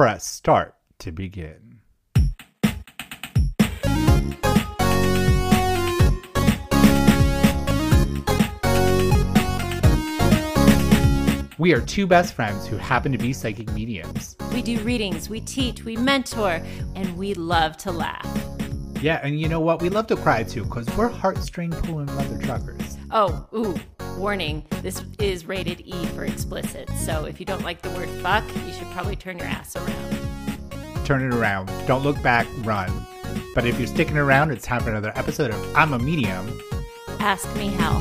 Press start to begin. We are two best friends who happen to be psychic mediums. We do readings, we teach, we mentor, and we love to laugh. Yeah, and you know what? We love to cry too because we're heartstring pulling mother truckers. Oh, ooh, warning. This is rated E for explicit. So if you don't like the word fuck, you should probably turn your ass around. Turn it around. Don't look back, run. But if you're sticking around, it's time for another episode of I'm a Medium. Ask me how.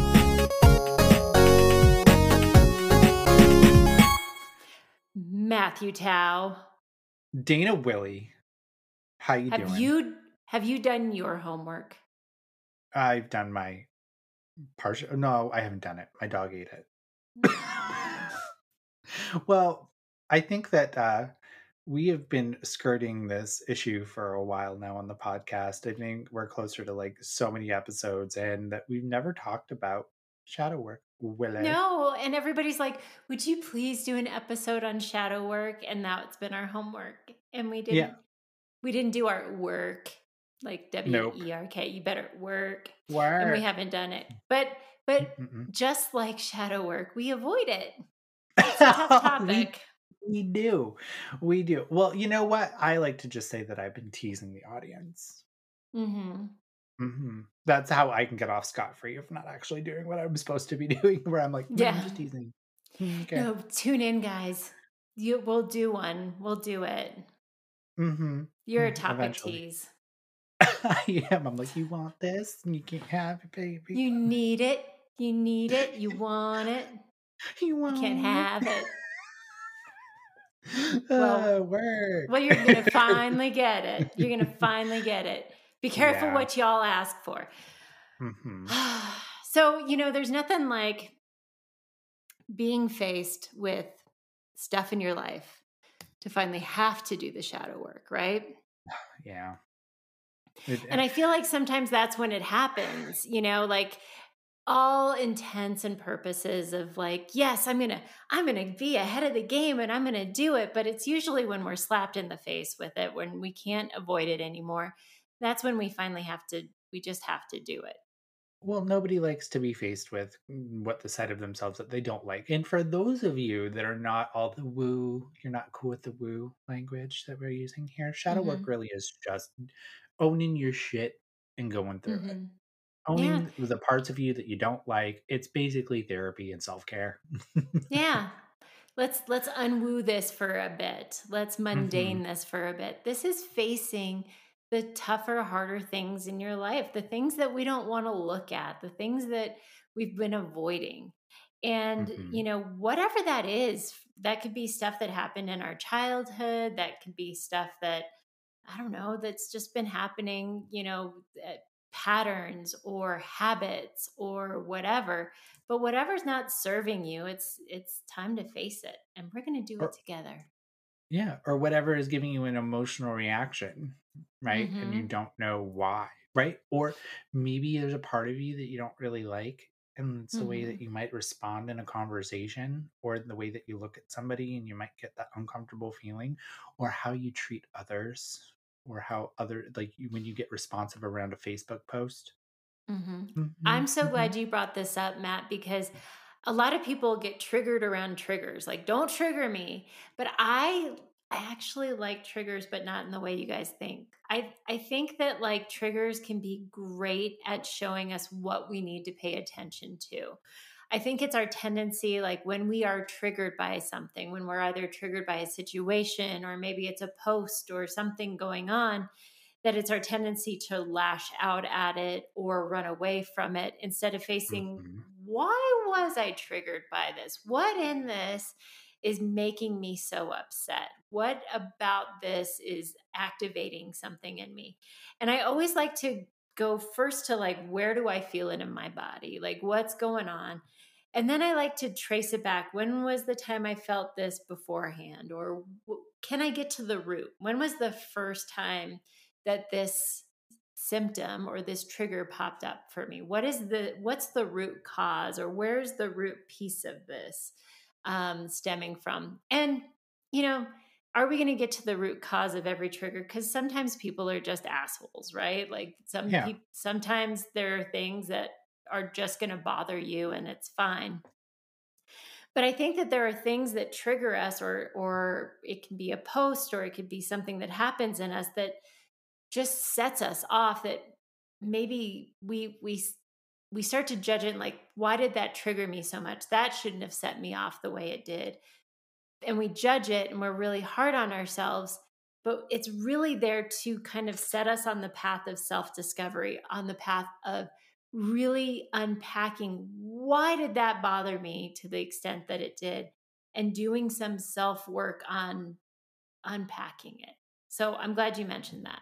Mathew Tow, Dana Willey. How you have doing? you have you done your homework? I've done my partial. No, I haven't done it. My dog ate it. well, I think that uh, we have been skirting this issue for a while now on the podcast. I think we're closer to like so many episodes, and that we've never talked about shadow work. Will? No, and everybody's like, "Would you please do an episode on shadow work?" And now it's been our homework, and we didn't. Yeah. We didn't do our work, like W. E R K. You better work, Work. and we haven't done it. But but Mm-mm. just like shadow work, we avoid it. It's a tough we, topic. we do. We do. Well, you know what? I like to just say that I've been teasing the audience. hmm hmm That's how I can get off scot free of not actually doing what I'm supposed to be doing. Where I'm like, no, I'm Yeah. just teasing. Mm, Okay. No, tune in, guys. You, we'll do one. We'll do it. Mm-hmm. You're a Mm, topic eventually. tease. I am. I'm like, you want this? And you can't have it, baby. You need it. You need it. You want it. You You want can't it? have it. Well, Well- work. Well, you're going to finally get it. You're going to finally get it. Be careful Yeah. what y'all ask for. hmm so, you know, there's nothing like being faced with stuff in your life to finally have to do the shadow work, right? Yeah. It- And I feel like sometimes that's when it happens, you know, like all intents and purposes of like, yes, I'm going to I'm going to be ahead of the game and I'm going to do it, but it's usually when we're slapped in the face with it when we can't avoid it anymore. That's when we finally have to we just have to do it. Well, nobody likes to be faced with mm, what the side of themselves that they don't like. And for those of you that are not all the woo, you're not cool with the woo language that we're using here. Shadow work Mhm. really is just owning your shit and going through it. Mhm. Owning the parts of you that you don't like. It's basically therapy and self care. Yeah. Let's let's unwoo this for a bit. Let's Mm-hmm. mundane this for a bit. This is facing the tougher, harder things in your life, the things that we don't want to look at, the things that we've been avoiding. And, Mhm. you know, whatever that is, that could be stuff that happened in our childhood, that could be stuff that I don't know, that's just been happening, you know, uh, patterns or habits or whatever but whatever's not serving you it's it's time to face it and we're going to do Or- it together Yeah, or whatever is giving you an emotional reaction, right? And you don't know why, right? Or maybe there's a part of you that you don't really like, and it's the way that you might respond in a conversation, or the way that you look at somebody and you might get that uncomfortable feeling, or how you treat others, or how other like when you get responsive around a Facebook post. hmm i'm so Mhm, glad you brought this up matt because a lot of people get triggered around triggers like don't trigger me but i i actually like triggers but not in the way you guys think. I i think that like triggers can be great at showing us what we need to pay attention to I think it's our tendency, like when we are triggered by something, when we're either triggered by a situation or maybe it's a post or something going on, that it's our tendency to lash out at it or run away from it instead of facing Mhm. why was I triggered by this? What in this is making me so upset? What about this is activating something in me? And I always like to go first to like, where do I feel it in my body? Like, what's going on? And then I like to trace it back. When was the time I felt this beforehand? Or can I get to the root? When was the first time that this symptom or this trigger popped up for me? What is the what's the root cause or where's the root piece of this um, stemming from? And you know, are we going to get to the root cause of every trigger because sometimes people are just assholes right like some yeah. people sometimes there are things that are just going to bother you and it's fine. But i think that there are things that trigger us or or it can be a post or it could be something that happens in us that just sets us off that maybe we we we start to judge it like why did that trigger me so much? That shouldn't have set me off the way it did. And we judge it and we're really hard on ourselves but it's really there to kind of set us on the path of self discovery on the path of really unpacking why did that bother me to the extent that it did and doing some self work on unpacking it so i'm glad you mentioned that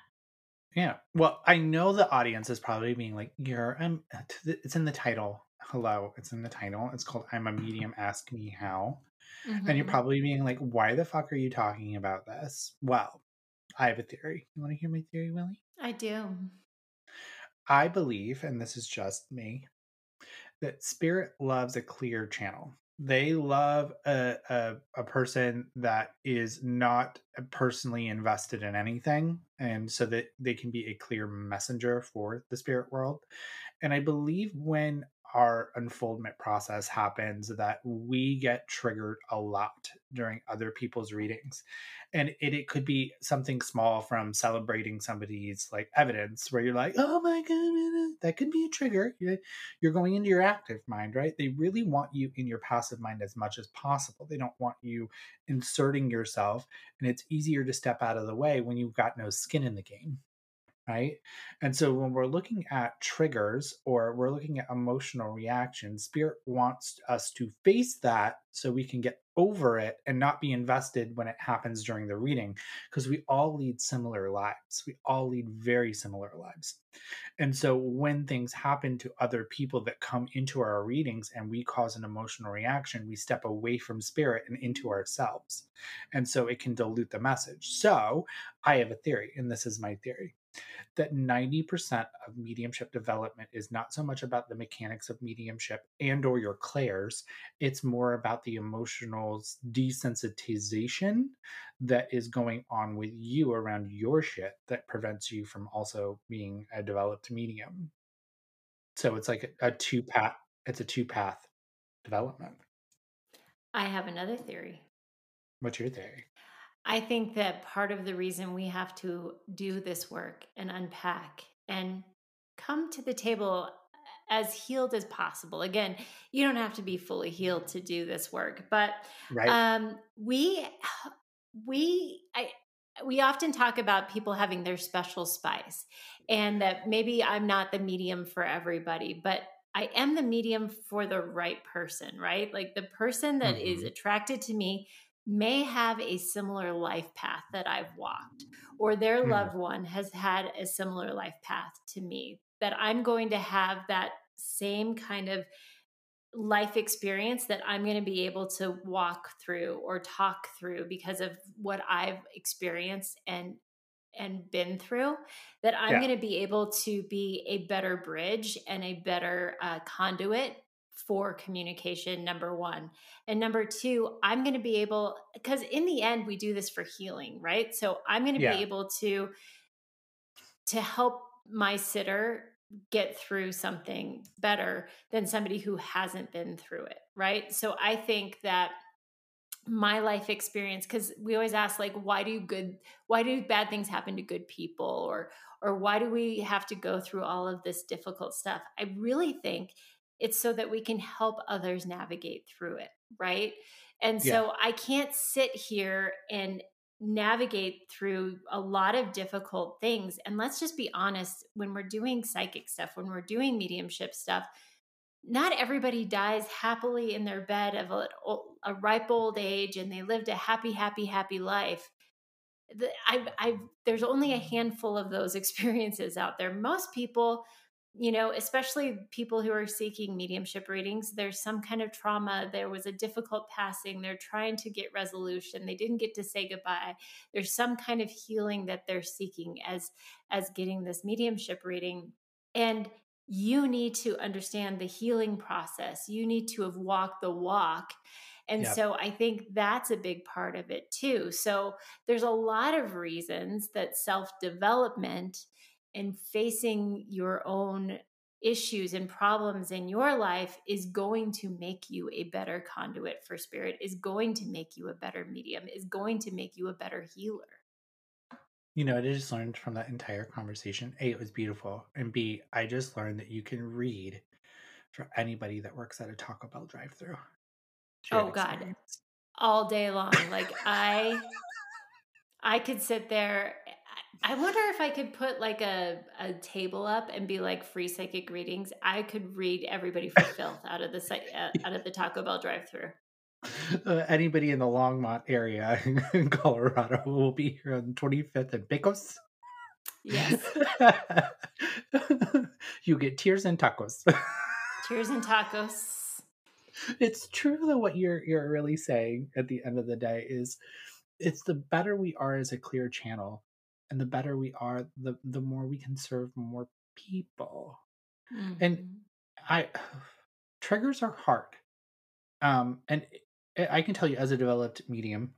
yeah well i know the audience is probably being like you're um it's in the title hello it's in the title it's called i'm a medium ask me how Mm-hmm. And you're mm-hmm. probably being like, why the fuck are you talking about this? Well, I have a theory. You want to hear my theory, Willey? I do. I believe, and this is just me, that spirit loves a clear channel. They love a, a, a person that is not uh, personally invested in anything, and so that they can be a clear messenger for the spirit world. And I believe when our unfoldment process happens that we get triggered a lot during other people's readings. And it, it could be something small from celebrating somebody's like evidence where you're like oh my god that could be a trigger. You're, you're going into your active mind right? They really want you in your passive mind as much as possible. They don't want you inserting yourself and it's easier to step out of the way when you've got no skin in the game right? And so when we're looking at triggers or we're looking at emotional reactions, spirit wants us to face that so we can get over it and not be invested when it happens during the reading because we all lead similar lives. We all lead very similar lives. And so when things happen to other people that come into our readings and we cause an emotional reaction, we step away from spirit and into ourselves. And so it can dilute the message. So I have a theory, and this is my theory that 90% of mediumship development is not so much about the mechanics of mediumship and or your clairs it's more about the emotional desensitization that is going on with you around your shit that prevents you from also being a developed medium. So it's like a, a two path it's a two path development. I have another theory. What's your theory I think that part of the reason we have to do this work and unpack and come to the table as healed as possible. Again, you don't have to be fully healed to do this work, but right. um, we we I we often talk about people having their special spice and that maybe I'm not the medium for everybody, but I am the medium for the right person, right? Like the person that mm-hmm. is attracted to me may have a similar life path that I've walked, or their mm. loved one has had a similar life path to me, that I'm going to have that same kind of life experience that I'm going to be able to walk through or talk through because of what I've experienced and and been through that I'm yeah. going to be able to be a better bridge and a better uh, conduit for communication number one. And number two i'm going to be able because in the end we do this for healing right? So i'm going to yeah. be able to to help my sitter get through something better than somebody who hasn't been through it right? So i think that my life experience because we always ask like why do good why do bad things happen to good people? or or why do we have to go through all of this difficult stuff? I really think it's so that we can help others navigate through it, right? And so yeah. I can't sit here and navigate through a lot of difficult things. And let's just be honest when we're doing psychic stuff, when we're doing mediumship stuff, not everybody dies happily in their bed of a, a ripe old age and they lived a happy, happy, happy life. I, I, there's only a handful of those experiences out there. Most people you know, especially people who are seeking mediumship readings, there's some kind of trauma. There was a difficult passing. They're trying to get resolution. They didn't get to say goodbye. There's some kind of healing that they're seeking as as getting this mediumship reading. And you need to understand the healing process. You need to have walked the walk. And yep. so I think that's a big part of it too. So there's a lot of reasons that self development and facing your own issues and problems in your life is going to make you a better conduit for spirit, is going to make you a better medium, is going to make you a better healer. You know, I just learned from that entire conversation. A, it was beautiful. And B, I just learned that you can read for anybody that works at a Taco Bell drive through. Oh God. All day long. Like I I could sit there. I wonder if I could put like a, a table up and be like free psychic readings. I could read everybody for filth out of the uh, out of the Taco Bell drive-through. Uh, anybody in the Longmont area in Colorado will be here on 25th and Pecos. Yes. you get tears and tacos. tears and tacos. It's true though what you're you're really saying at the end of the day is it's the better we are as a clear channel and the better we are the the more we can serve more people. Mm-hmm. And I triggers are hard. Um and I can tell you as a developed medium,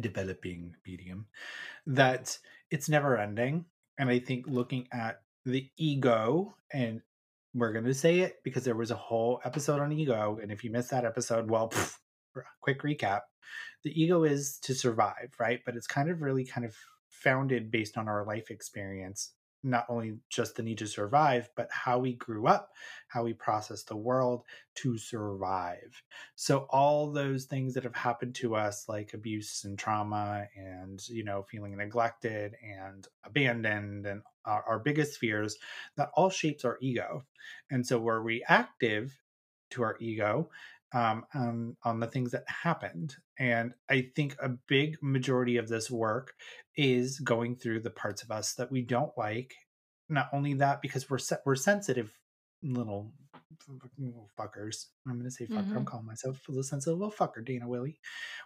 developing medium, that it's never ending. And I think looking at the ego, and we're going to say it because there was a whole episode on ego. And if you missed that episode, well, pff, quick recap the ego is to survive, right? But it's kind of really kind of founded based on our life experience not only just the need to survive, but how we grew up, how we process the world to survive. So all those things that have happened to us, like abuse and trauma, and you know, feeling neglected and abandoned, and our, our biggest fears, that all shapes our ego. And so we're reactive to our ego um, on, on the things that happened. And I think a big majority of this work is going through the parts of us that we don't like. Not only that, because we're se- we're sensitive little fuckers. I'm going to say fucker. Mm-hmm. I'm calling myself a little sensitive little fucker, Dana Willey.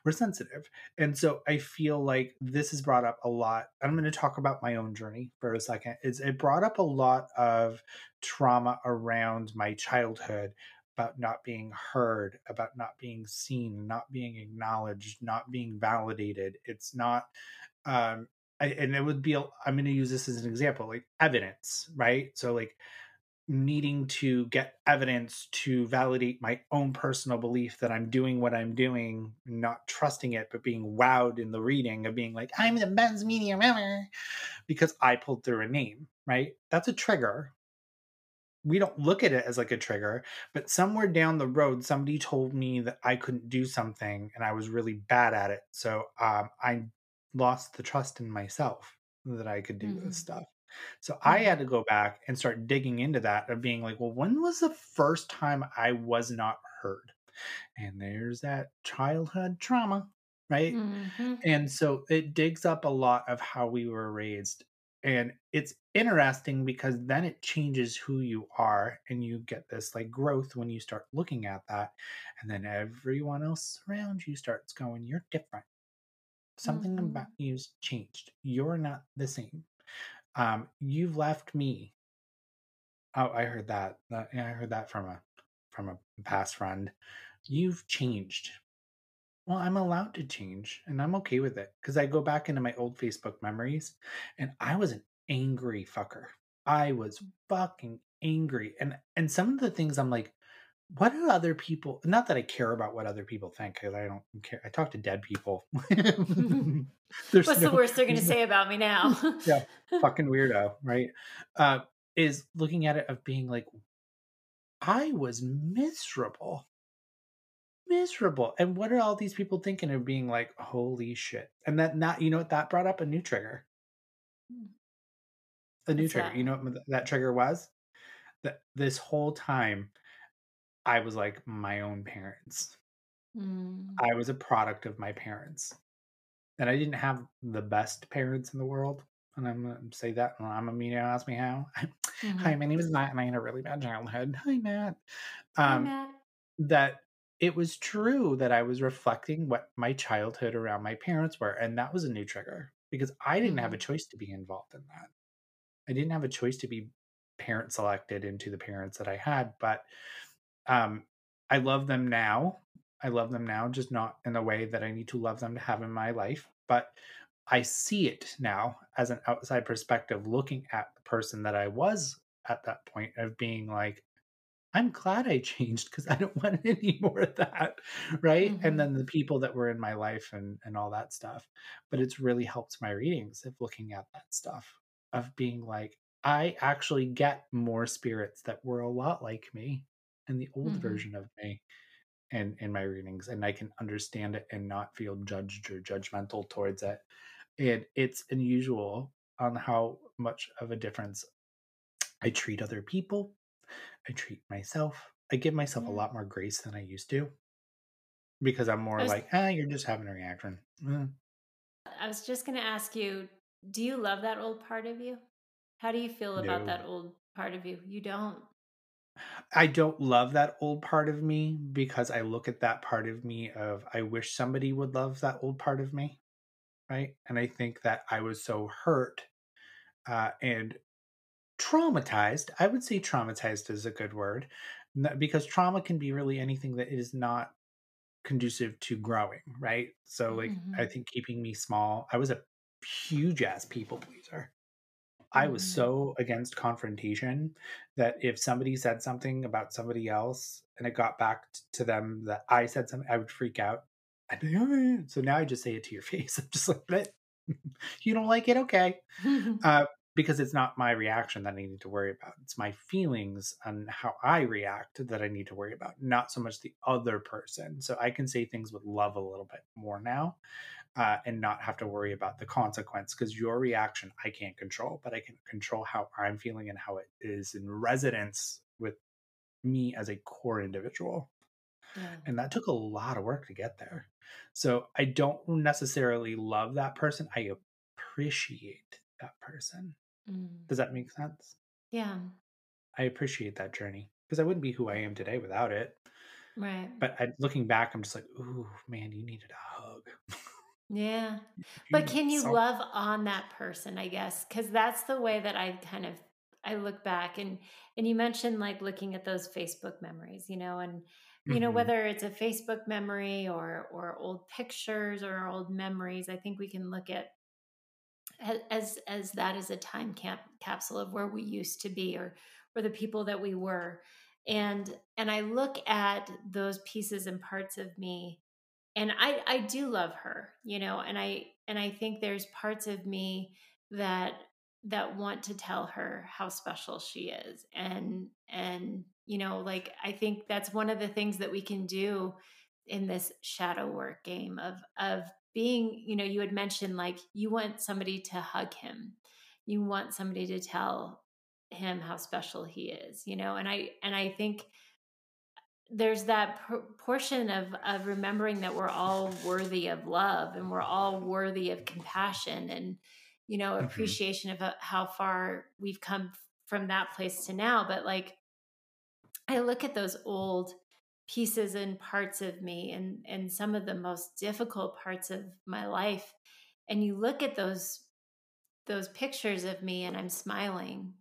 We're sensitive. And so I feel like this is brought up a lot. I'm going to talk about my own journey for a second. Is it brought up a lot of trauma around my childhood about not being heard, about not being seen, not being acknowledged, not being validated. It's not, um, I, and it would be, I'm going to use this as an example, like evidence, right? So, like, needing to get evidence to validate my own personal belief that I'm doing what I'm doing, not trusting it, but being wowed in the reading of being like, I'm the best medium ever because I pulled through a name, right? That's a trigger we don't look at it as like a trigger, but somewhere down the road, somebody told me that I couldn't do something and I was really bad at it. So um, I lost the trust in myself that I could do mm-hmm. this stuff. So mm-hmm. I had to go back and start digging into that of being like, well, when was the first time I was not heard? And there's that childhood trauma, right? Mm-hmm. And so it digs up a lot of how we were raised and it's interesting because then it changes who you are and you get this like growth when you start looking at that and then everyone else around you starts going you're different. Something mm-hmm. about you's changed. You're not the same. Um you've left me. Oh i heard that yeah, i heard that from a from a past friend. You've changed well, I'm allowed to change and I'm okay with it because I go back into my old Facebook memories and I was an angry fucker. I was fucking angry. And and some of the things I'm like, what do other people not that I care about what other people think because I don't care. I talk to dead people. What's no, the worst they're gonna say about me now? yeah, fucking weirdo, right? Uh is looking at it of being like I was miserable miserable. And what are all these people thinking of being like, holy shit? And that not, you know what, that brought up a new trigger. Hmm. A new What's trigger. That? You know what that trigger was? That this whole time I was like my own parents. Mm. I was a product of my parents. And I didn't have the best parents in the world. And I'm gonna say that And I'm a media ask me how. Mm-hmm. Hi, my name is Matt and I had a really bad childhood. Hi Matt. Um Hi, Matt. that it was true that I was reflecting what my childhood around my parents were. And that was a new trigger because I didn't have a mm-hmm. choice to be involved in that. I didn't have a choice to be parent selected into the parents that I had, but um, I love them now. I love them now, just not in the way that I need to love them to have in my life. But I see it now as an outside perspective, looking at the person that I was at that point of being like, I'm glad I changed because I don't want any more of that. Right. Mm-hmm. And then the people that were in my life and, and all that stuff. But it's really helped my readings of looking at that stuff, of being like, I actually get more spirits that were a lot like me and the old mm-hmm. version of me in, in my readings. And I can understand it and not feel judged or judgmental towards it. And it's unusual on how much of a difference I treat other people I treat myself. I give myself a lot more grace than I used to because I'm more was, like, ah, you're just having a reaction. Mm. I was just going to ask you, do you love that old part of you? How do you feel about no. that old part of you? You don't. I don't love that old part of me because I look at that part of me of I wish somebody would love that old part of me, right? And I think that I was so hurt uh, and traumatized. I would say traumatized is a good word because trauma can be really anything that is not conducive to growing, right? So, like, mm-hmm. I think keeping me small, I was a huge ass people pleaser. I was mm-hmm. so against confrontation that if somebody said something about somebody else and it got back to them that I said something, I would freak out. So now I just say it to your face. I'm just like, you don't like it? Okay. uh, because it's not my reaction that I need to worry about. It's my feelings and how I react that I need to worry about, not so much the other person. So I can say things with love a little bit more now uh, and not have to worry about the consequence because your reaction I can't control, but I can control how I'm feeling and how it is in resonance with me as a core individual. Yeah. And that took a lot of work to get there. So I don't necessarily love that person. I appreciate that person. Mm. Does that make sense? Yeah. I appreciate that journey because I wouldn't be who I am today without it. Right. But I, looking back, I'm just like, ooh, man, you needed a hug. Yeah. but can you love on that person, I guess? Because that's the way that I kind of I look back and and you mentioned like looking at those Facebook memories, you know, and you know mm-hmm. whether it's a Facebook memory or or old pictures or old memories, I think we can look at as as that is a time camp capsule of where we used to be or or the people that we were. And and i look at those pieces and parts of me and i i do love her you know and i and i think there's parts of me that that want to tell her how special she is. And and you know like i think that's one of the things that we can do in this shadow work game of of being, you know, you had mentioned like you want somebody to hug him. You want somebody to tell him how special he is, you know, and I and I think there's that portion of of remembering that we're all worthy of love and we're all worthy of compassion and you know mm-hmm. appreciation of uh, how far we've come from that place to now but like i look at those old pieces and parts of me and and some of the most difficult parts of my life and you look at those those pictures of me and I'm smiling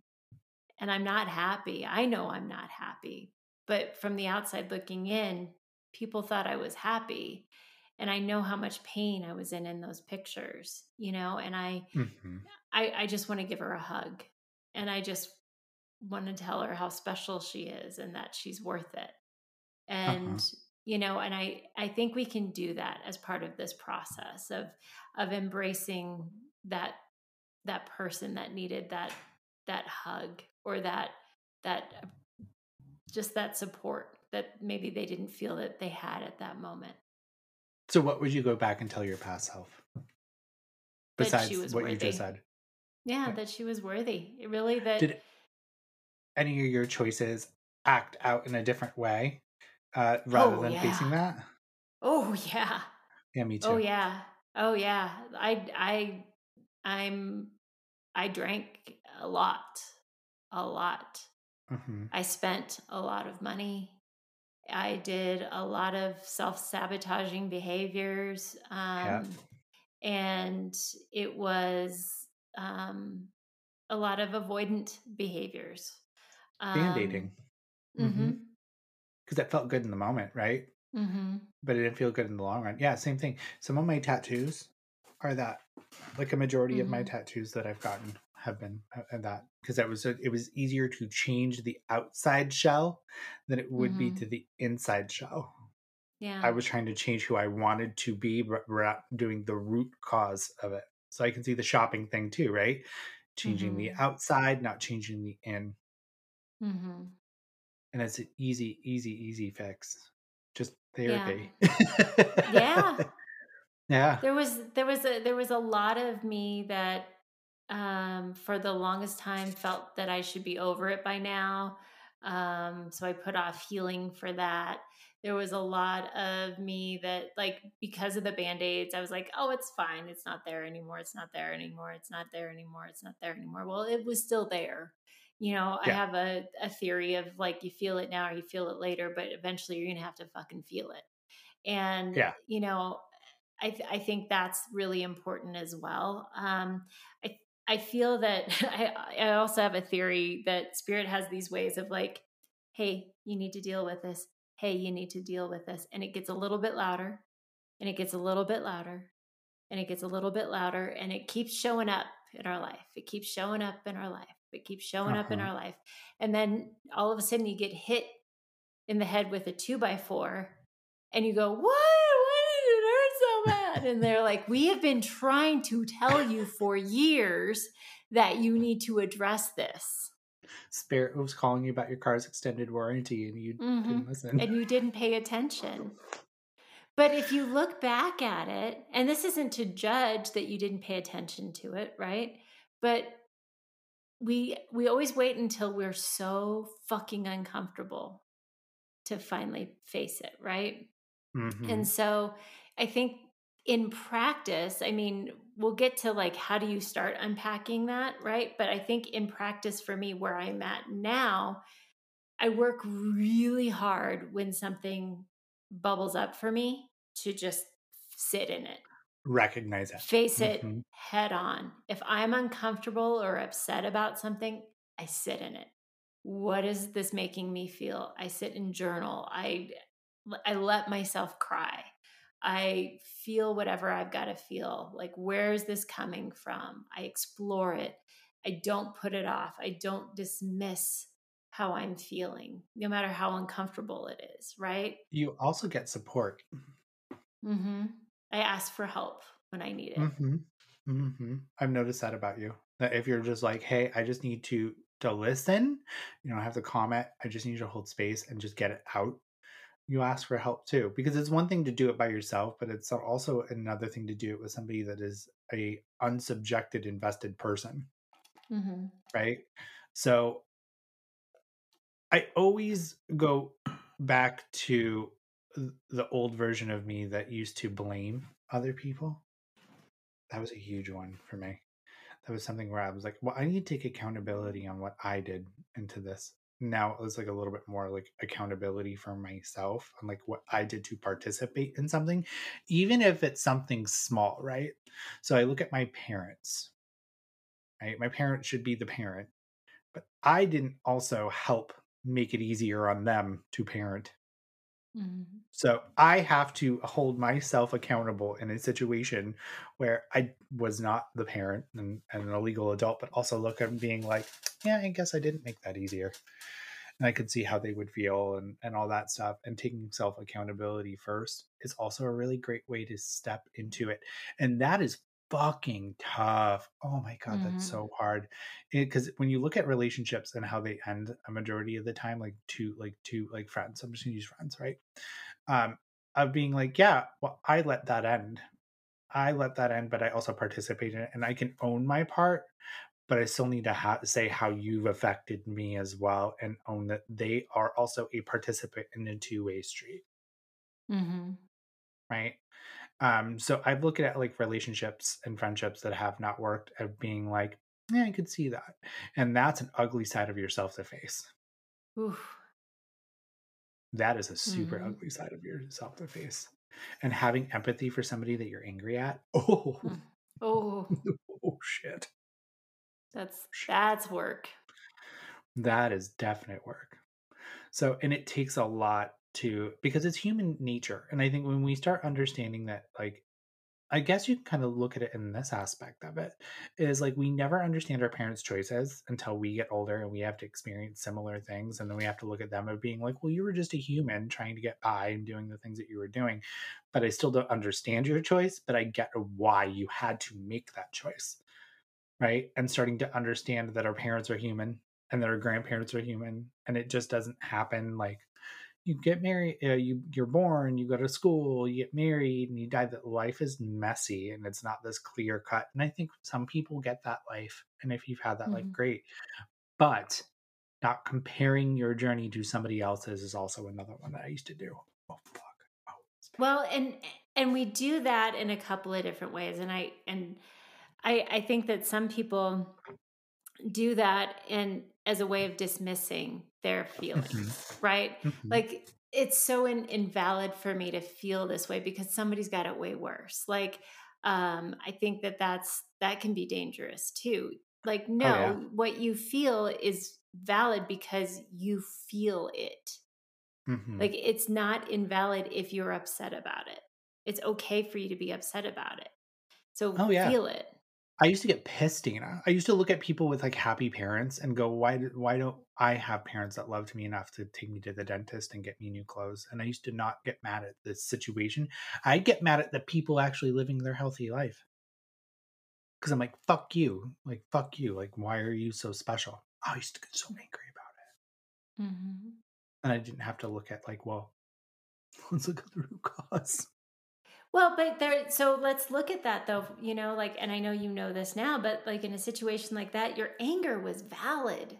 and I'm not happy. I know I'm not happy. But from the outside looking in, people thought I was happy. And I know how much pain I was in in those pictures, you know, and I mm-hmm. I, I just want to give her a hug. And I just want to tell her how special she is and that she's worth it. Uh-huh. and uh-huh. you know and i i think we can do that as part of this process of of embracing that that person that needed that that hug or that that just that support that maybe they didn't feel that they had at that moment so what would you go back and tell your past self besides what worthy. you just said yeah, yeah, that she was worthy it really that did any of your choices act out in a different way uh, rather oh, than yeah. facing that. Oh yeah. Yeah, me oh, too. Oh yeah. Oh yeah. I I I'm I drank a lot, a lot. Mm-hmm. I spent a lot of money. I did a lot of self sabotaging behaviors. Um, yeah. And it was um, a lot of avoidant behaviors. um, band-aiding mm-hmm. mm-hmm. That felt good in the moment right mm-hmm. but it didn't feel good in the long run yeah same thing some of my tattoos are that like a majority of my mm-hmm. tattoos that i've gotten have been uh, that because that was a, it was easier to change the outside shell than it would be to the inside shell yeah i was trying to change who i wanted to be but doing the root cause of it so i can see the shopping thing too right changing mm-hmm. the outside, not changing the in. Mm-hmm. And it's an easy, easy, easy fix. Just therapy. Yeah. yeah. yeah. There was there was a there was a lot of me that um for the longest time felt that I should be over it by now. Um so I put off healing for that there was a lot of me that like because of the band-aids i was like oh it's fine it's not there anymore it's not there anymore it's not there anymore it's not there anymore well it was still there you know yeah. i have a, a theory of like you feel it now or you feel it later but eventually you're gonna have to fucking feel it and yeah. you know I, th- I think that's really important as well um, I, I feel that I, I also have a theory that spirit has these ways of like hey you need to deal with this hey, you need to deal with this. And it gets a little bit louder and it gets a little bit louder and it gets a little bit louder and it keeps showing up in our life. It keeps showing up in our life. It keeps showing uh-huh. up in our life. And then all of a sudden you get hit in the head with a two by four and you go, what? Why did it hurt so bad? And they're like, we have been trying to tell you for years that you need to address this. Spirit was calling you about your car's extended warranty and you mm-hmm. didn't listen. And you didn't pay attention. But if you look back at it, and this isn't to judge that you didn't pay attention to it, right? But we we always wait until we're so fucking uncomfortable to finally face it, right? Mm-hmm. And so I think in practice, I mean, we'll get to like how do you start unpacking that, right? But I think in practice for me, where I'm at now, I work really hard when something bubbles up for me to just sit in it. Recognize it. Face it mm-hmm. head on. If I'm uncomfortable or upset about something, I sit in it. What is this making me feel? I sit and journal. I I let myself cry. I feel whatever I've got to feel. Like, where is this coming from? I explore it. I don't put it off. I don't dismiss how I'm feeling, no matter how uncomfortable it is, right? You also get support. Mm-hmm. I ask for help when I need it. Mm-hmm. Mm-hmm. I've noticed that about you. That if you're just like, hey, I just need to to listen, you don't have to comment. I just need you to hold space and just get it out you ask for help too because it's one thing to do it by yourself but it's also another thing to do it with somebody that is a unsubjected invested person mm-hmm. right so i always go back to the old version of me that used to blame other people that was a huge one for me that was something where i was like well i need to take accountability on what i did into this now it was like a little bit more like accountability for myself on like what I did to participate in something, even if it's something small, right? So I look at my parents, right? My parents should be the parent, but I didn't also help make it easier on them to parent. Mm-hmm. So I have to hold myself accountable in a situation where I was not the parent and, and an illegal adult, but also look at being like, yeah, I guess I didn't make that easier. And I could see how they would feel and, and all that stuff. And taking self accountability first is also a really great way to step into it. And that is fucking tough. Oh my god, mm-hmm. that's so hard. Because when you look at relationships and how they end a majority of the time, like two, like two, like friends. I'm just gonna use friends, right? Um, of being like, yeah, well, I let that end. I let that end, but I also participate in it, and I can own my part. But I still need to ha- say how you've affected me as well, and own that they are also a participant in a two way street. Mm-hmm. Right um, so I look at like relationships and friendships that have not worked of being like, yeah, I could see that. And that's an ugly side of yourself to face. Oof. That is a super mm-hmm. ugly side of yourself to face. And having empathy for somebody that you're angry at. Oh. Mm. Oh. oh shit. That's that's work. That is definite work. So, and it takes a lot to because it's human nature. And I think when we start understanding that, like, I guess you can kind of look at it in this aspect of it is like we never understand our parents' choices until we get older and we have to experience similar things. And then we have to look at them of being like, well, you were just a human trying to get by and doing the things that you were doing. But I still don't understand your choice, but I get why you had to make that choice. Right. And starting to understand that our parents are human and that our grandparents are human and it just doesn't happen like you get married uh, you you're born you go to school you get married and you die that life is messy and it's not this clear cut and i think some people get that life and if you've had that mm-hmm. life great but not comparing your journey to somebody else's is also another one that i used to do. Oh fuck. Oh, well and and we do that in a couple of different ways and i and i i think that some people do that and as a way of dismissing their feelings, mm-hmm. right? Mm-hmm. Like it's so in, invalid for me to feel this way because somebody's got it way worse. Like um I think that that's that can be dangerous too. Like no, oh, yeah. what you feel is valid because you feel it. Mm-hmm. Like it's not invalid if you're upset about it. It's okay for you to be upset about it. So oh, yeah. feel it. I used to get pissed, Dana. I used to look at people with like happy parents and go, "Why? Why don't I have parents that loved me enough to take me to the dentist and get me new clothes?" And I used to not get mad at the situation. I get mad at the people actually living their healthy life because I'm like, "Fuck you!" Like, "Fuck you!" Like, why are you so special? I used to get so angry about it, mm-hmm. and I didn't have to look at like, well, let's look at the root cause. Well, but there, so let's look at that though, you know, like, and I know you know this now, but like in a situation like that, your anger was valid.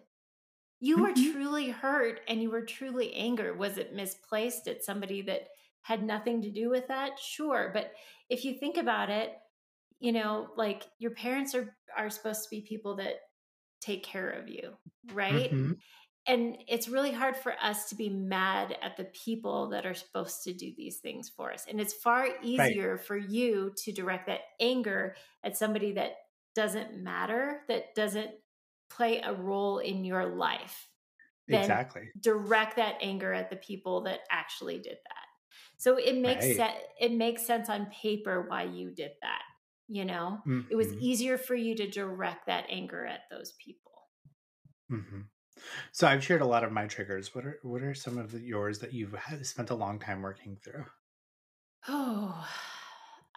You were mm-hmm. truly hurt and you were truly angry. Was it misplaced at somebody that had nothing to do with that? Sure. But if you think about it, you know, like your parents are, are supposed to be people that take care of you, right? Mm-hmm and it's really hard for us to be mad at the people that are supposed to do these things for us and it's far easier right. for you to direct that anger at somebody that doesn't matter that doesn't play a role in your life exactly direct that anger at the people that actually did that so it makes right. sense it makes sense on paper why you did that you know mm-hmm. it was mm-hmm. easier for you to direct that anger at those people mm-hmm. So I've shared a lot of my triggers. What are what are some of the, yours that you've spent a long time working through? Oh,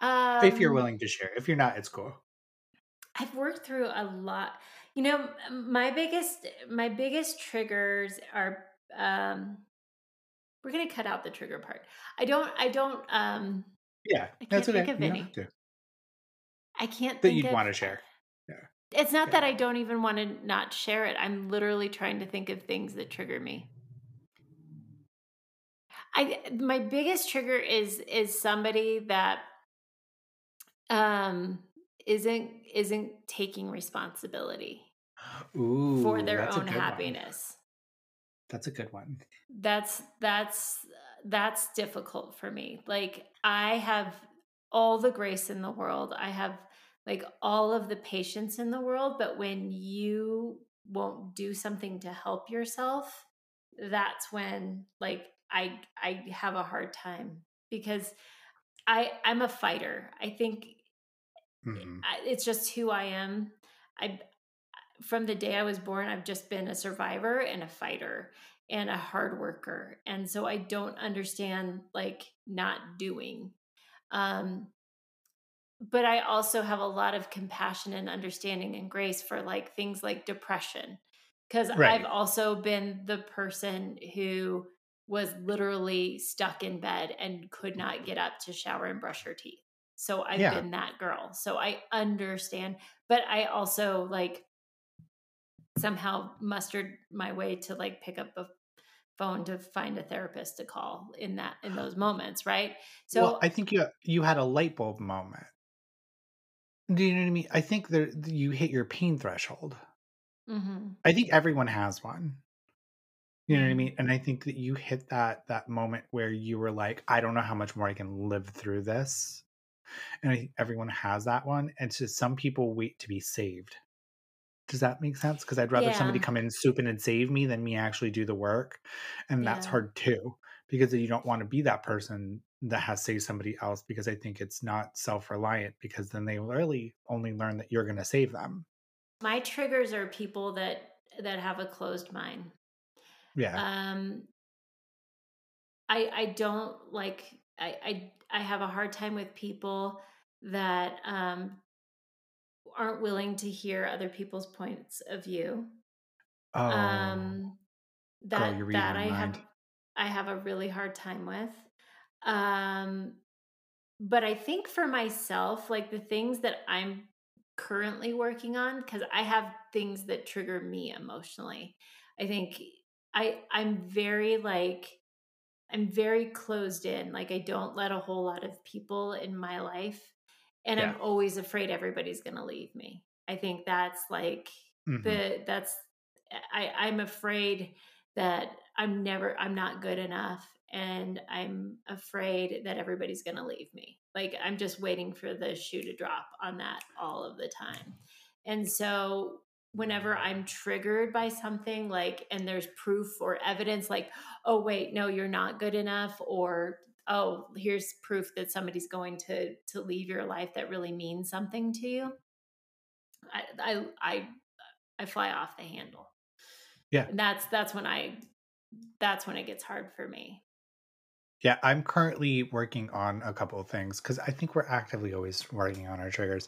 um, if you're um willing to share. If you're not, it's cool. I've worked through a lot. You know, my biggest my biggest triggers are um we're going to cut out the trigger part. I don't I don't um Yeah, I that's okay. Think of any. I can't that you'd want to share. It's not that I don't even want to not share it. I'm literally trying to think of things that trigger me. I my biggest trigger is is somebody that um isn't isn't taking responsibility Ooh, for their own happiness. One. That's a good one. That's that's that's difficult for me. Like I have all the grace in the world. I have like all of the patience in the world but when you won't do something to help yourself that's when like i i have a hard time because i i'm a fighter. I think mm-hmm. it's just who i am. I from the day i was born i've just been a survivor and a fighter and a hard worker and so i don't understand like not doing. Um but I also have a lot of compassion and understanding and grace for like things like depression because right. I've also been the person who was literally stuck in bed and could not get up to shower and brush her teeth. So I've yeah. been that girl. So I understand, but I also like somehow mustered my way to like pick up a phone to find a therapist to call in that in those moments, right? So well, I think you you had a light bulb moment. Do you know what I mean? I think that you hit your pain threshold. Mm-hmm. I think everyone has one. You know what I mm-hmm. mean? And I think that you hit that that moment where you were like, I don't know how much more I can live through this. And I think everyone has that one. And so some people wait to be saved. Does that make sense? Because I'd rather somebody come in, soup in, and save me than me actually do the work. And that's Yeah. hard too, because you don't want to be that person that has saved somebody else because I think it's not self reliant because then they really only learn that you're going to save them. My triggers are people that that have a closed mind. Yeah. Um I I don't like I I I have a hard time with people that um aren't willing to hear other people's points of view. oh, Um that you're that I have. I have a really hard time with. Um but I think for myself like the things that I'm currently working on cuz I have things that trigger me emotionally. I think I I'm very like I'm very closed in. Like I don't let a whole lot of people in my life and Yeah. I'm always afraid everybody's going to leave me. I think that's like hmm the that's I I'm afraid that I'm never I'm not good enough and I'm afraid that everybody's going to leave me. Like I'm just waiting for the shoe to drop on that all of the time. And so whenever I'm triggered by something like and there's proof or evidence like oh wait no you're not good enough or oh here's proof that somebody's going to to leave your life that really means something to you I I I, I fly off the handle. Yeah. And that's that's when I that's when it gets hard for me. Yeah, I'm currently working on a couple of things because I think we're actively always working on our triggers.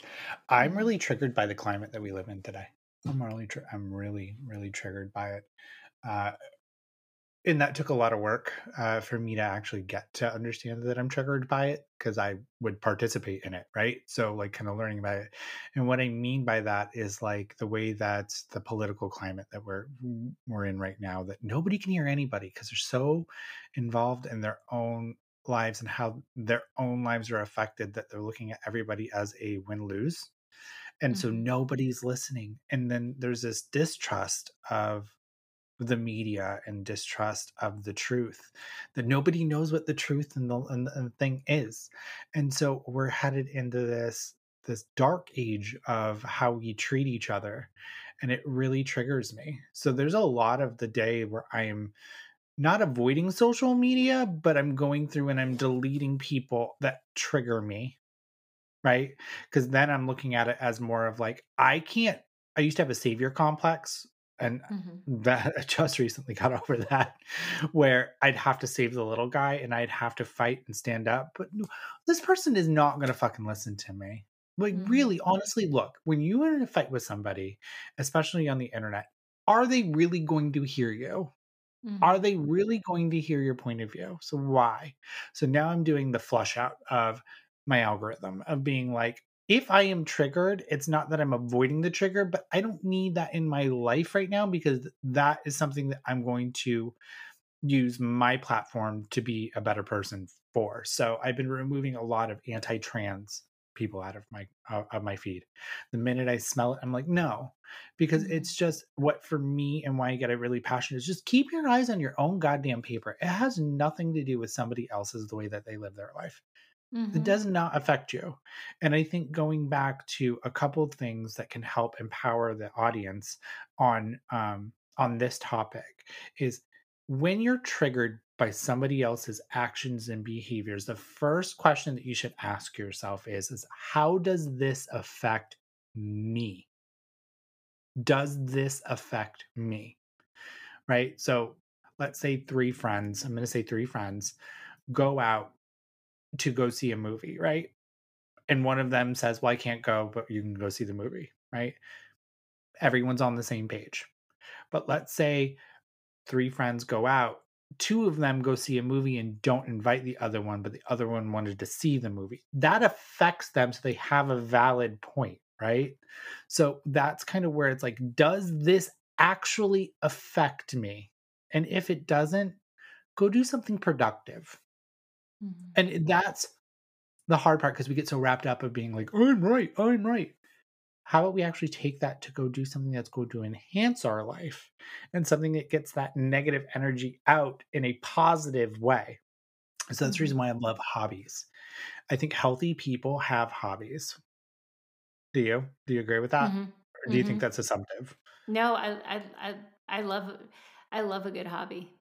I'm Mhm. really triggered by the climate that we live in today. I'm really, tr- I'm really, really triggered by it. Uh, and that took a lot of work uh, for me to actually get to understand that I'm triggered by it because I would participate in it, right? So, like, kind of learning about it. And what I mean by that is like the way that the political climate that we're we're in right now, that nobody can hear anybody because they're so involved in their own lives and how their own lives are affected that they're looking at everybody as a win lose. And so Mhm. nobody's listening. And then there's this distrust of the media and distrust of the truth that nobody knows what the truth and the, and, the thing is. And so we're headed into this this dark age of how we treat each other and it really triggers me. So there's a lot of the day where i am not avoiding social media but i'm going through and i'm deleting people that trigger me right? Because then i'm looking at it as more of like i can't i used to have a savior complex and Mhm. that I just recently got over that where I'd have to save the little guy and I'd have to fight and stand up. But this person is not going to fucking listen to me. Like, Mhm. really, honestly, look, when you are in a fight with somebody, especially on the internet, are they really going to hear you? Are Mhm. they really going to hear your point of view? So, why? So, now I'm doing the flush out of my algorithm of being like, if I am triggered, it's not that I'm avoiding the trigger, but I don't need that in my life right now because that is something that I'm going to use my platform to be a better person for. So I've been removing a lot of anti-trans people out of my uh, of my feed. The minute I smell it, I'm like, no, because Mhm. it's just what for me and why I get it really passionate is just keep your eyes on your own goddamn paper. It has nothing to do with somebody else's the way that they live their life it Mhm. does not affect you. And I think going back to a couple of things that can help empower the audience on um, on this topic is when you're triggered by somebody else's actions and behaviors, the first question that you should ask yourself is, is how does this affect me? Does this affect me? Right? So let's say three friends, I'm going to say three friends, go out to go see a movie, right? And one of them says, Well, I can't go, but you can go see the movie, right? Everyone's on the same page. But let's say three friends go out, two of them go see a movie and don't invite the other one, but the other one wanted to see the movie. That affects them so they have a valid point, right? So that's kind of where it's like, does this actually affect me? And if it doesn't, go do something productive. Mhm. And that's the hard part because we get so wrapped up of being like, I'm right, I'm right. How about we actually take that to go do something that's going to enhance our life and something that gets that negative energy out in a positive way? So that's the reason Mhm. why I love hobbies. I think healthy people have hobbies. Do you? Do you agree with that? Mhm. do you mm-hmm. think that's assumptive? No, I, I, I, I love, I love a good hobby.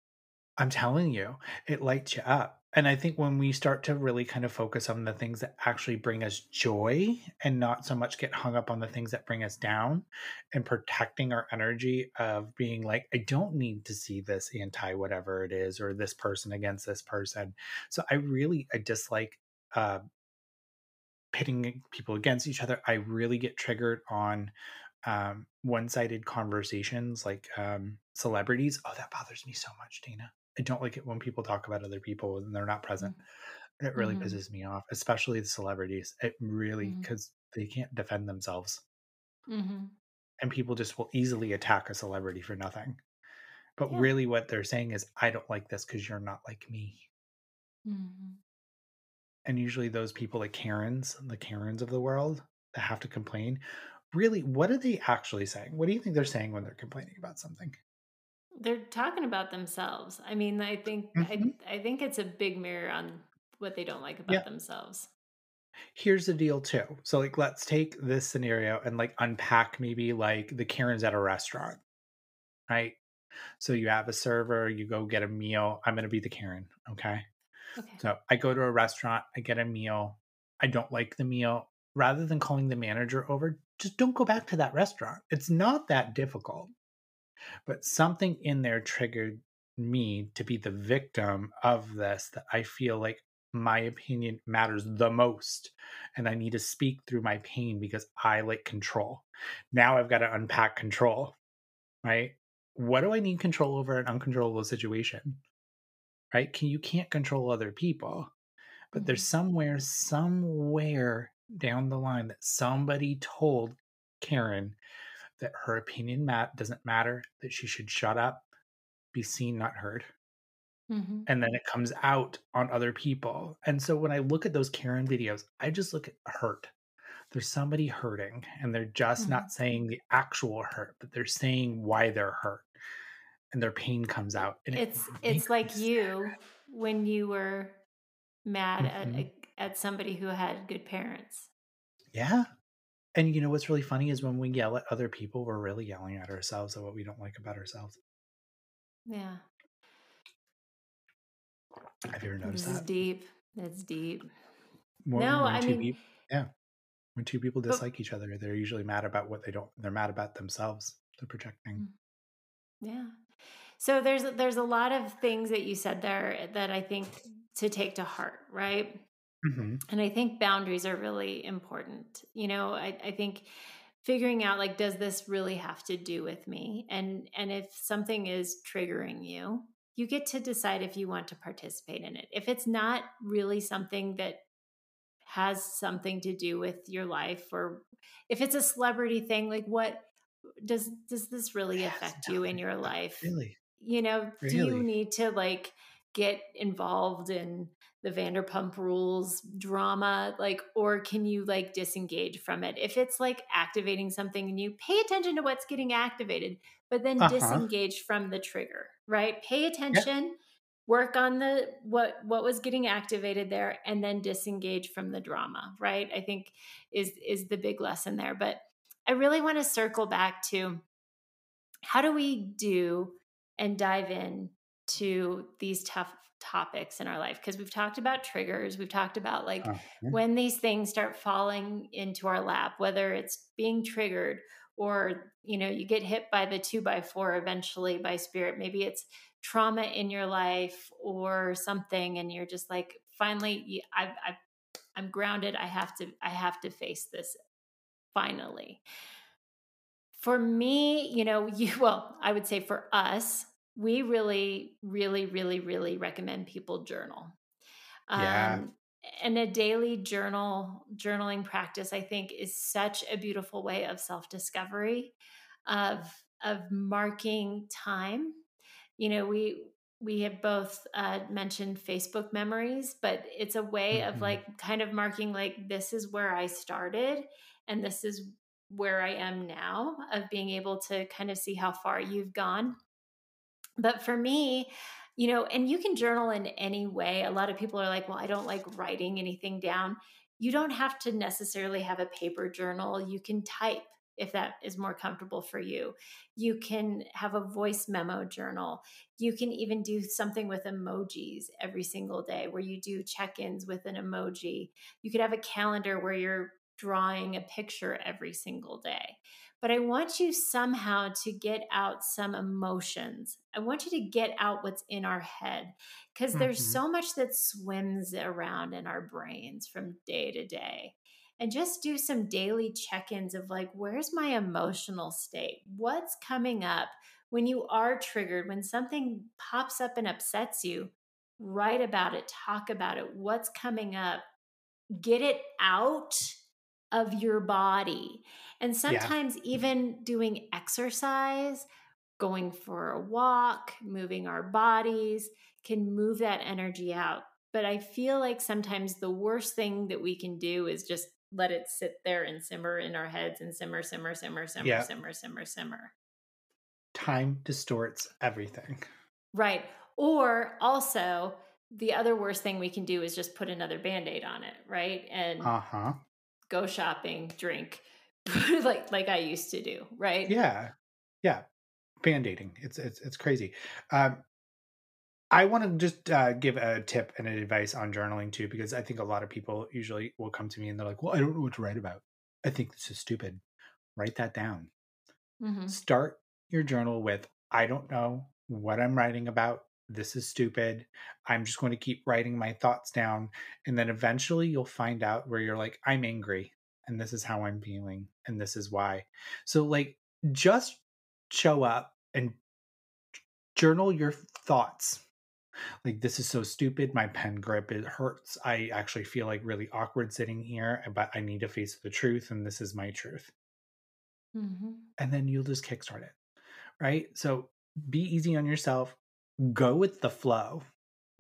I'm telling you, it lights you up. And I think when we start to really kind of focus on the things that actually bring us joy and not so much get hung up on the things that bring us down and protecting our energy of being like, I don't need to see this anti whatever it is or this person against this person. So I really, I dislike uh, pitting people against each other. I really get triggered on um, one-sided conversations like um, celebrities. Oh, that bothers me so much, Dana. I don't like it when people talk about other people and they're not present. Mm-hmm. It really mm-hmm. pisses me off, especially the celebrities. It really because mm-hmm. they can't defend themselves, mm-hmm. and people just will easily attack a celebrity for nothing. But yeah. really, what they're saying is, "I don't like this because you're not like me." Mm-hmm. And usually, those people, like Karens, the Karens of the world, that have to complain, really, what are they actually saying? What do you think they're saying when they're complaining about something? They're talking about themselves. I mean, I think mm-hmm. I, I think it's a big mirror on what they don't like about yeah. themselves. Here's the deal too. So like let's take this scenario and like unpack maybe like the Karens at a restaurant. Right? So you have a server, you go get a meal. I'm going to be the Karen, okay? Okay. So I go to a restaurant, I get a meal. I don't like the meal. Rather than calling the manager over, just don't go back to that restaurant. It's not that difficult. But something in there triggered me to be the victim of this that I feel like my opinion matters the most and I need to speak through my pain because I like control. Now I've got to unpack control, right? What do I need control over an uncontrollable situation? Right? Can you can't control other people. But there's mm-hmm. somewhere somewhere down the line that somebody told Karen that her opinion mat doesn't matter, that she should shut up, be seen, not heard. Mm-hmm. And then it comes out on other people. And so when I look at those Karen videos, I just look at hurt. There's somebody hurting, and they're just mm-hmm. not saying the actual hurt, but they're saying why they're hurt. And their pain comes out. And it's it it's like you when you were mad mm-hmm. at at somebody who had good parents. Yeah. And you know what's really funny is when we yell at other people, we're really yelling at ourselves at what we don't like about ourselves. Yeah. Have you ever noticed this that? Is deep. It's deep. When, no, when I mean, people, yeah. When two people dislike but, each other, they're usually mad about what they don't. They're mad about themselves. They're projecting. Mm. Yeah. So there's there's a lot of things that you said there that I think to take to heart, right? Mm-hmm. And I think boundaries are really important. You know, I, I think figuring out like does this really have to do with me and and if something is triggering you you get to decide if you want to participate in it if it's not really something that has something to do with your life or if it's a celebrity thing like what does does this really affect you in your life really you know really? do you need to like get involved in the Vanderpump Rules drama, like, or can you like disengage from it? If it's like activating something and you pay attention to what's getting activated, but then uh-huh. disengage from the trigger, right? Pay attention. Yep. Work on the what what was getting activated there, and then disengage from the drama. Right, I think is is the big lesson there. But I really want to circle back to how do we do and dive in to these tough topics in our life because we've talked about triggers we've talked about like uh-huh. when these things start falling into our lap whether it's being triggered or you know you get hit by the two by four eventually by spirit. Maybe it's trauma in your life or something and you're just like finally I've, I've i'm grounded. I have to i have to face this finally. For me you know you well i would say for us we really, really, really, really recommend people journal. Yeah. Um, and a daily journal journaling practice, I think, is such a beautiful way of self discovery, of of marking time. You know, we we have both uh, mentioned Facebook memories, but it's a way mm-hmm. of like kind of marking like this is where I started and this is where I am now, of being able to kind of see how far you've gone but for me, you know, and you can journal in any way. A lot of people are like, well, I don't like writing anything down. You don't have to necessarily have a paper journal. You can type if that is more comfortable for you. You can have a voice memo journal. You can even do something with emojis every single day where you do check ins with an emoji. You could have a calendar where you're drawing a picture every single day. But I want you somehow to get out some emotions. I want you to get out what's in our head because mm-hmm. there's so much that swims around in our brains from day to day and just do some daily check ins of like, where's my emotional state? What's coming up when you are triggered, when something pops up and upsets you? Write about it, talk about it. What's coming up? Get it out of your body. And sometimes, yeah. even doing exercise, going for a walk, moving our bodies can move that energy out. But I feel like sometimes the worst thing that we can do is just let it sit there and simmer in our heads and simmer, simmer, simmer, simmer, yeah. simmer, simmer, simmer. Time distorts everything. Right. Or also, the other worst thing we can do is just put another band aid on it, right? And uh-huh. go shopping, drink, like like I used to do, right? Yeah. Yeah. Band-aiding. It's it's it's crazy. Um I want to just uh, give a tip and an advice on journaling too, because I think a lot of people usually will come to me and they're like, "Well, I don't know what to write about. I think this is stupid." Write that down. Mm-hmm. Start your journal with, "I don't know what I'm writing about. This is stupid. I'm just going to keep writing my thoughts down, and then eventually you'll find out where you're like, I'm angry, and this is how I'm feeling, and this is why." So, like, just show up and journal your thoughts like this is so stupid my pen grip it hurts i actually feel like really awkward sitting here but i need to face the truth and this is my truth mm-hmm. and then you'll just kickstart it right so be easy on yourself go with the flow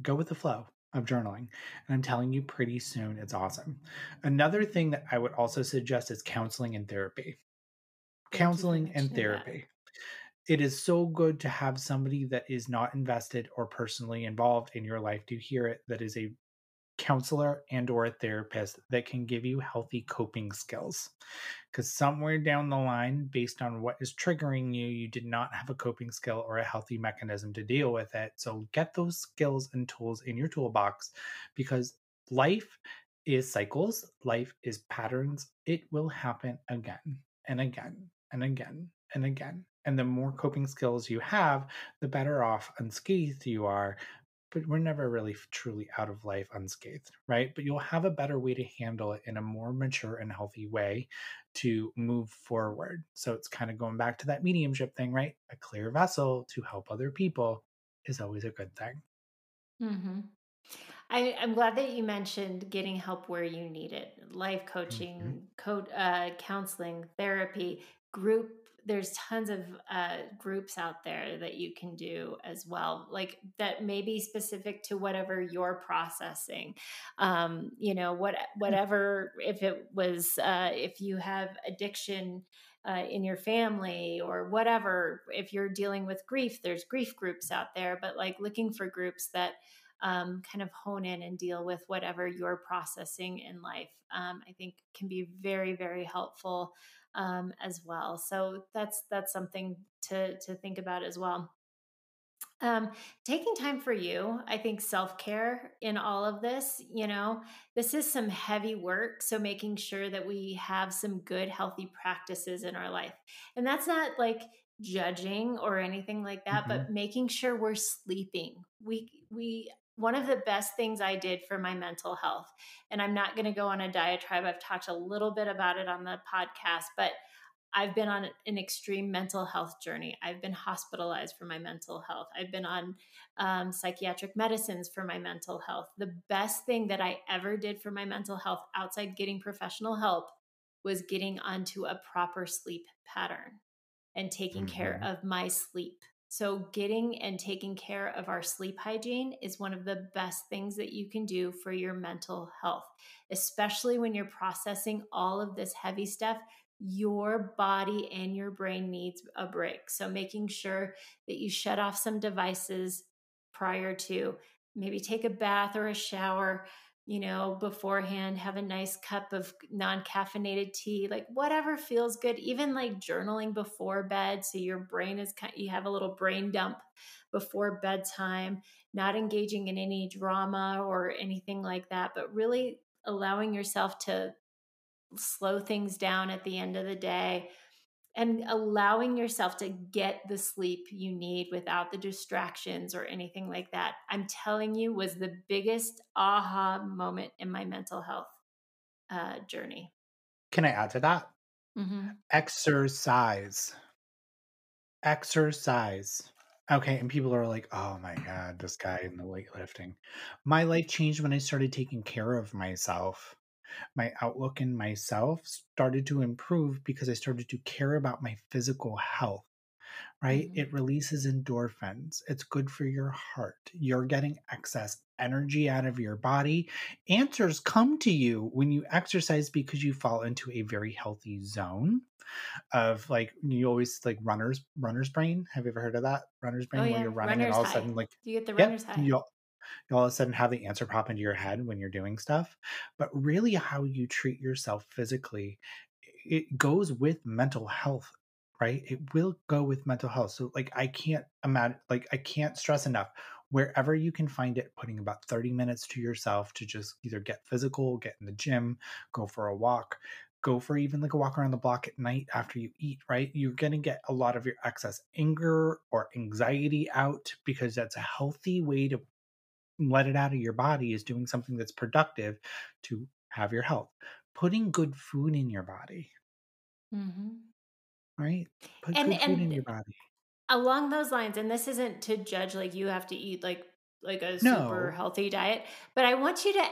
go with the flow of journaling and i'm telling you pretty soon it's awesome. Another thing that i would also suggest is counseling and therapy. Counseling and therapy. It is so good to have somebody that is not invested or personally involved in your life to hear it that is a counselor and or a therapist that can give you healthy coping skills. Because somewhere down the line based on what is triggering you you did not have a coping skill or a healthy mechanism to deal with it. So get those skills and tools in your toolbox because life is cycles life is patterns. It will happen again and again and again and again. And the more coping skills you have, the better off unscathed you are. But we're never really truly out of life unscathed, right? But you'll have a better way to handle it in a more mature and healthy way to move forward. So it's kind of going back to that mediumship thing, right? A clear vessel to help other people is always a good thing. Mm-hmm. I, am glad that you mentioned getting help where you need it life coaching, mm-hmm. co- uh, counseling, therapy, group there's tons of uh, groups out there that you can do as well like that may be specific to whatever you're processing um, you know what mm. whatever if it was uh, if you have addiction uh, in your family or whatever if you're dealing with grief there's grief groups out there but like looking for groups that um, kind of hone in and deal with whatever you're processing in life um, i think can be very very helpful um, as well. So that's that's something to to think about as well. Um, taking time for you, I think self care in all of this, you know, this is some heavy work. So making sure that we have some good, healthy practices in our life. And that's not like judging or anything like that, mm-hmm. but making sure we're sleeping. We, we, one of the best things I did for my mental health, and I'm not going to go on a diatribe, I've talked a little bit about it on the podcast, but I've been on an extreme mental health journey. I've been hospitalized for my mental health. I've been on um, psychiatric medicines for my mental health. The best thing that I ever did for my mental health outside getting professional help was getting onto a proper sleep pattern and taking mm-hmm. care of my sleep. So, getting and taking care of our sleep hygiene is one of the best things that you can do for your mental health, especially when you're processing all of this heavy stuff. Your body and your brain needs a break. So, making sure that you shut off some devices prior to maybe take a bath or a shower, you know, beforehand, have a nice cup of non caffeinated tea, like whatever feels good, even like journaling before bed. So your brain is kind you have a little brain dump before bedtime, not engaging in any drama or anything like that, but really allowing yourself to slow things down at the end of the day and allowing yourself to get the sleep you need without the distractions or anything like that, I'm telling you, was the biggest aha moment in my mental health uh, journey. Can I add to that? Mm-hmm. Exercise. Exercise. Okay, and people are like, "Oh my god, this guy in the weightlifting." My life changed when I started taking care of myself my outlook in myself started to improve because I started to care about my physical health. Right? Mm-hmm. It releases endorphins. It's good for your heart. You're getting excess energy out of your body. Answers come to you when you exercise because you fall into a very healthy zone of like you always like runners runner's brain. Have you ever heard of that? Runner's brain oh, yeah. where you're running runner's and all high. of a sudden like you get the runner's high. You, you all of a sudden have the answer pop into your head when you're doing stuff. But really, how you treat yourself physically, it goes with mental health, right? It will go with mental health. So, like, I can't imagine, like, I can't stress enough wherever you can find it, putting about 30 minutes to yourself to just either get physical, get in the gym, go for a walk, go for even like a walk around the block at night after you eat, right? You're going to get a lot of your excess anger or anxiety out because that's a healthy way to let it out of your body is doing something that's productive to have your health. Putting good food in your body. Mm-hmm. Right? Put and, good food in your body. Along those lines, and this isn't to judge like you have to eat like like a super healthy diet, but I want you to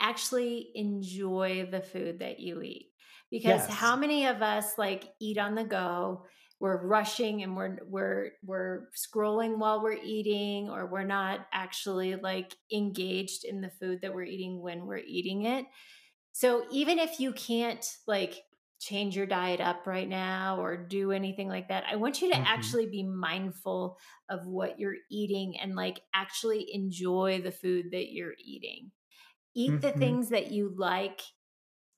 actually enjoy the food that you eat. Because yes. how many of us like eat on the go we're rushing and we're we're we're scrolling while we're eating or we're not actually like engaged in the food that we're eating when we're eating it so even if you can't like change your diet up right now or do anything like that i want you to mm-hmm. actually be mindful of what you're eating and like actually enjoy the food that you're eating eat mm-hmm. the things that you like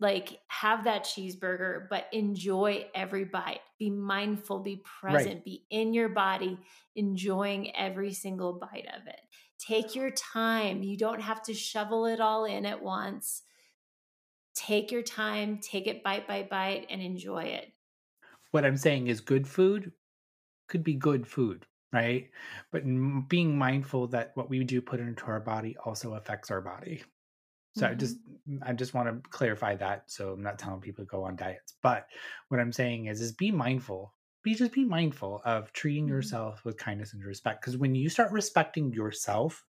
like have that cheeseburger but enjoy every bite. Be mindful be present right. be in your body enjoying every single bite of it. Take your time. You don't have to shovel it all in at once. Take your time take it bite by bite and enjoy it. What i'm saying is good food could be good food right? But being mindful that what we do put into our body also affects our body so mm-hmm. I just I just want to clarify that. So I'm not telling people to go on diets, but what I'm saying is is be mindful. Be just be mindful of treating mm-hmm. yourself with kindness and respect. Because when you start respecting yourself,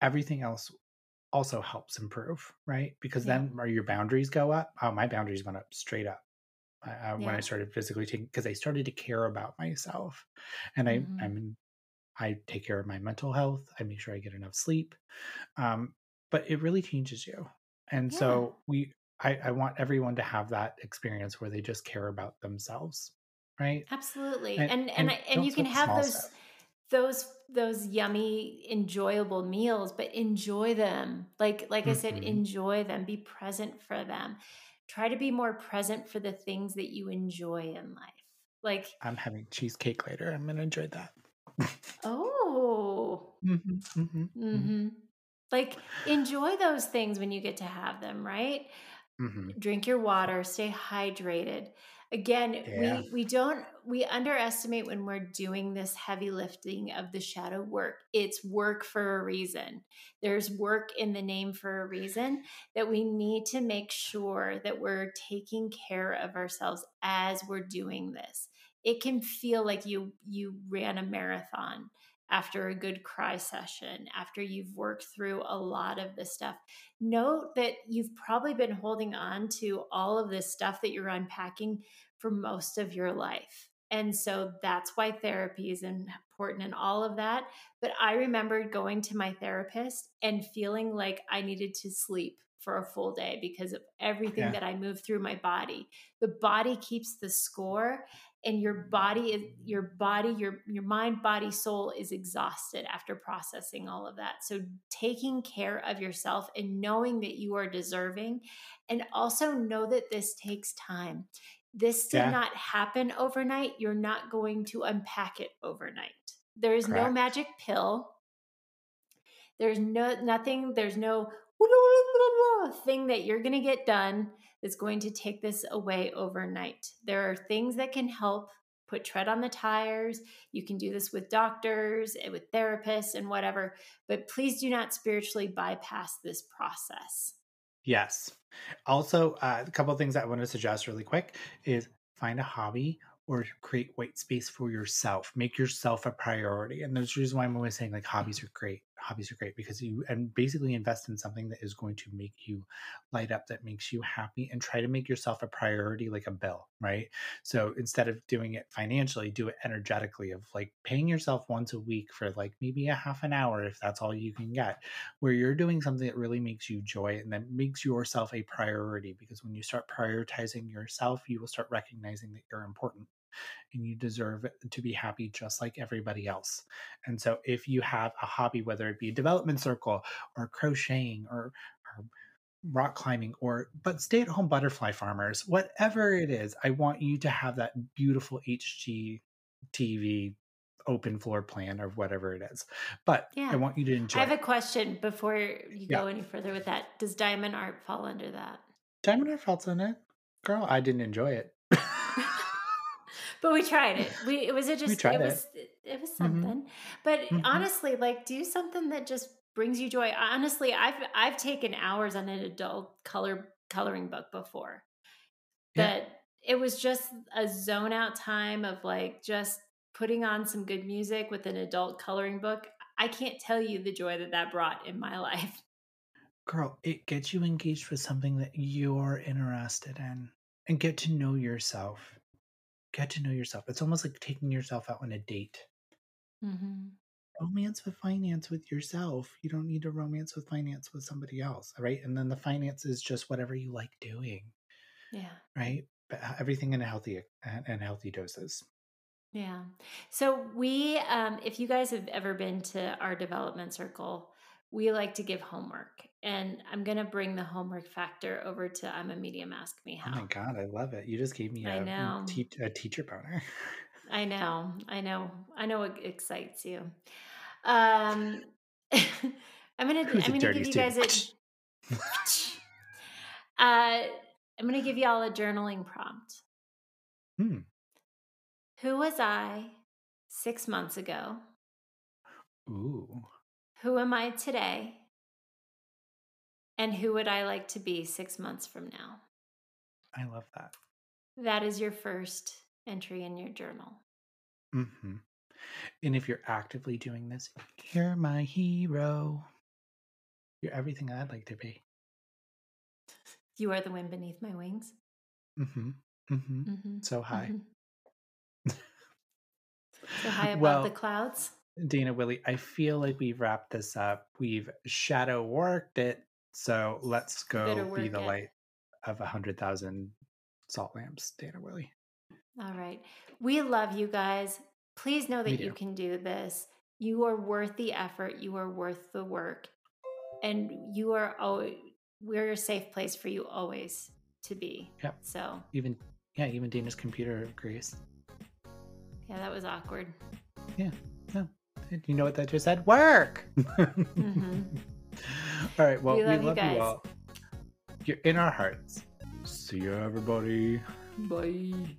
everything else also helps improve, right? Because yeah. then your boundaries go up. Oh, my boundaries went up straight up. Uh, yeah. when I started physically taking because I started to care about myself, and mm-hmm. I I'm I take care of my mental health. I make sure I get enough sleep. Um, but it really changes you. And yeah. so we I, I want everyone to have that experience where they just care about themselves. Right. Absolutely. And and and, and, and you can have those stuff. those those yummy enjoyable meals but enjoy them like like mm-hmm. i said mm-hmm. enjoy them be present for them try to be more present for the things that you enjoy in life like i'm having cheesecake later i'm gonna enjoy that oh mm-hmm, mm-hmm, mm-hmm. Like enjoy those things when you get to have them, right? Mm-hmm. Drink your water, stay hydrated. Again, yeah. we we don't we underestimate when we're doing this heavy lifting of the shadow work. It's work for a reason. There's work in the name for a reason that we need to make sure that we're taking care of ourselves as we're doing this. It can feel like you you ran a marathon after a good cry session, after you've worked through a lot of this stuff. Note that you've probably been holding on to all of this stuff that you're unpacking for most of your life. And so that's why therapy is important and all of that. But I remember going to my therapist and feeling like I needed to sleep for a full day because of everything yeah. that I moved through my body. The body keeps the score. And your body is your body your your mind body soul is exhausted after processing all of that. So taking care of yourself and knowing that you are deserving and also know that this takes time. This did yeah. not happen overnight. You're not going to unpack it overnight. There is no magic pill. There's no nothing there's no thing that you're going to get done that's going to take this away overnight. There are things that can help put tread on the tires. You can do this with doctors and with therapists and whatever, but please do not spiritually bypass this process. Yes. Also, uh, a couple things I want to suggest really quick is find a hobby or create white space for yourself. Make yourself a priority. And there's the reason why I'm always saying like hobbies are great. Hobbies are great because you and basically invest in something that is going to make you light up, that makes you happy, and try to make yourself a priority like a bill, right? So instead of doing it financially, do it energetically of like paying yourself once a week for like maybe a half an hour if that's all you can get, where you're doing something that really makes you joy and that makes yourself a priority. Because when you start prioritizing yourself, you will start recognizing that you're important and you deserve to be happy just like everybody else. And so if you have a hobby, whether it be a development circle or crocheting or, or rock climbing or but stay at home butterfly farmers, whatever it is, I want you to have that beautiful HG TV open floor plan or whatever it is. But yeah. I want you to enjoy. I have a question before you go yeah. any further with that. Does diamond art fall under that? Diamond art falls in it. Girl, I didn't enjoy it but we tried it. We it was it just it was it. it was mm-hmm. something. Mm-hmm. But mm-hmm. honestly, like do something that just brings you joy. Honestly, I've I've taken hours on an adult color coloring book before. That yeah. it was just a zone out time of like just putting on some good music with an adult coloring book. I can't tell you the joy that that brought in my life. Girl, it gets you engaged with something that you're interested in and get to know yourself get to know yourself. It's almost like taking yourself out on a date. Mm-hmm. Romance with finance with yourself. You don't need to romance with finance with somebody else, right? And then the finance is just whatever you like doing. Yeah. Right. But everything in a healthy and healthy doses. Yeah. So we, um, if you guys have ever been to our development circle, we like to give homework and I'm gonna bring the homework factor over to I'm a medium. Ask me how. Oh my god, I love it! You just gave me a, I know. Te- a teacher boner. I know, I know, I know. It excites you. Um, I'm gonna, Who's I'm gonna give you guys a. uh, I'm gonna give you all a journaling prompt. Hmm. Who was I six months ago? Ooh. Who am I today? And who would I like to be six months from now? I love that. That is your first entry in your journal. Mm-hmm. And if you're actively doing this, you're my hero. You're everything I'd like to be. You are the wind beneath my wings. Mm-hmm. Mm-hmm. mm-hmm. So high. Mm-hmm. so high above well, the clouds. Dana Willey, I feel like we've wrapped this up. We've shadow worked it. So let's go be the it. light of a hundred thousand salt lamps, Dana Willey. All right. We love you guys. Please know that you can do this. You are worth the effort. You are worth the work. And you are always, we're a safe place for you always to be. Yeah. So even, yeah, even Dana's computer agrees. Yeah, that was awkward. Yeah. No. You know what that just said? Work. mm-hmm. All right. Well, we love, we love you, you all. You're in our hearts. See you, everybody. Bye.